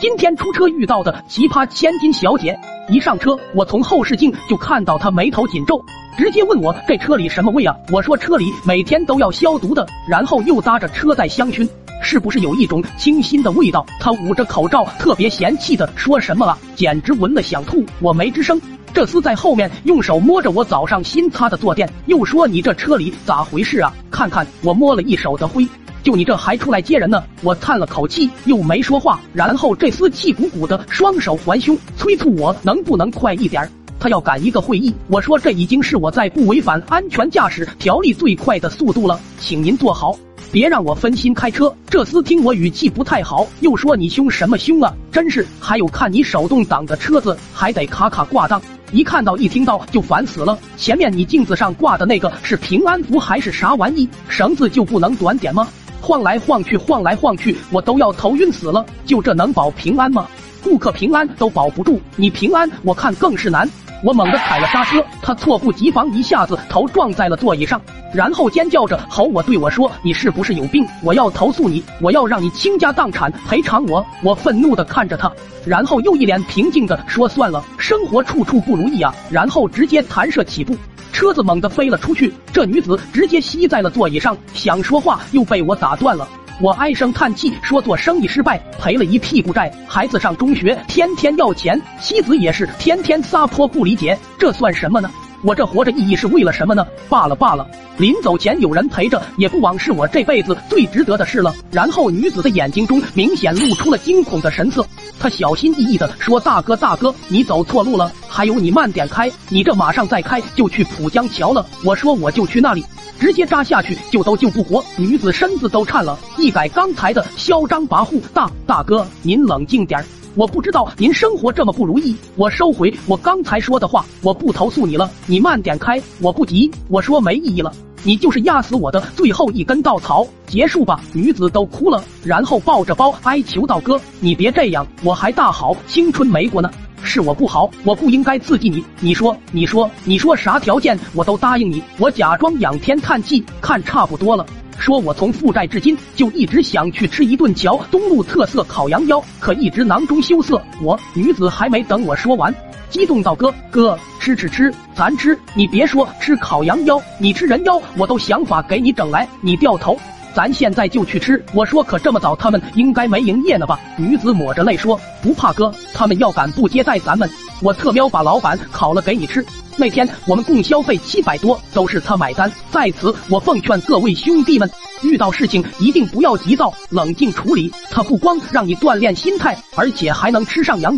今天出车遇到的奇葩千金小姐，一上车我从后视镜就看到她眉头紧皱，直接问我这车里什么味啊？我说车里每天都要消毒的，然后又搭着车载香薰，是不是有一种清新的味道？她捂着口罩，特别嫌弃的说什么啊？简直闻了想吐！我没吱声。这厮在后面用手摸着我早上新擦的坐垫，又说你这车里咋回事啊？看看我摸了一手的灰，就你这还出来接人呢？我叹了口气，又没说话。然后这厮气鼓鼓的，双手环胸，催促我能不能快一点？他要赶一个会议。我说这已经是我在不违反安全驾驶条例最快的速度了，请您坐好，别让我分心开车。这厮听我语气不太好，又说你凶什么凶啊？真是，还有看你手动挡的车子还得卡卡挂档。一看到一听到就烦死了！前面你镜子上挂的那个是平安符还是啥玩意？绳子就不能短点吗？晃来晃去，晃来晃去，我都要头晕死了！就这能保平安吗？顾客平安都保不住，你平安我看更是难。我猛地踩了刹车，他猝不及防，一下子头撞在了座椅上，然后尖叫着吼我对我说：“你是不是有病？我要投诉你，我要让你倾家荡产赔偿我！”我愤怒的看着他，然后又一脸平静的说：“算了，生活处处不如意啊。”然后直接弹射起步，车子猛地飞了出去，这女子直接吸在了座椅上，想说话又被我打断了。我唉声叹气说：“做生意失败，赔了一屁股债，孩子上中学天天要钱，妻子也是天天撒泼不理解，这算什么呢？我这活着意义是为了什么呢？罢了罢了，临走前有人陪着，也不枉是我这辈子最值得的事了。”然后女子的眼睛中明显露出了惊恐的神色，她小心翼翼的说：“大哥大哥，你走错路了，还有你慢点开，你这马上再开就去浦江桥了。”我说：“我就去那里。”直接扎下去就都救不活，女子身子都颤了，一改刚才的嚣张跋扈。大大哥，您冷静点我不知道您生活这么不如意，我收回我刚才说的话，我不投诉你了，你慢点开，我不急。我说没意义了，你就是压死我的最后一根稻草，结束吧。女子都哭了，然后抱着包哀求道：“哥，你别这样，我还大好青春没过呢。”是我不好，我不应该刺激你。你说，你说，你说啥条件我都答应你。我假装仰天叹气，看差不多了，说我从负债至今就一直想去吃一顿桥东路特色烤羊腰，可一直囊中羞涩。我女子还没等我说完，激动道：“哥哥，吃吃吃，咱吃！你别说吃烤羊腰，你吃人腰，我都想法给你整来。你掉头。”咱现在就去吃。我说可这么早，他们应该没营业呢吧？女子抹着泪说：“不怕哥，他们要敢不接待咱们，我特喵把老板烤了给你吃。”那天我们共消费七百多，都是他买单。在此，我奉劝各位兄弟们，遇到事情一定不要急躁，冷静处理。他不光让你锻炼心态，而且还能吃上羊。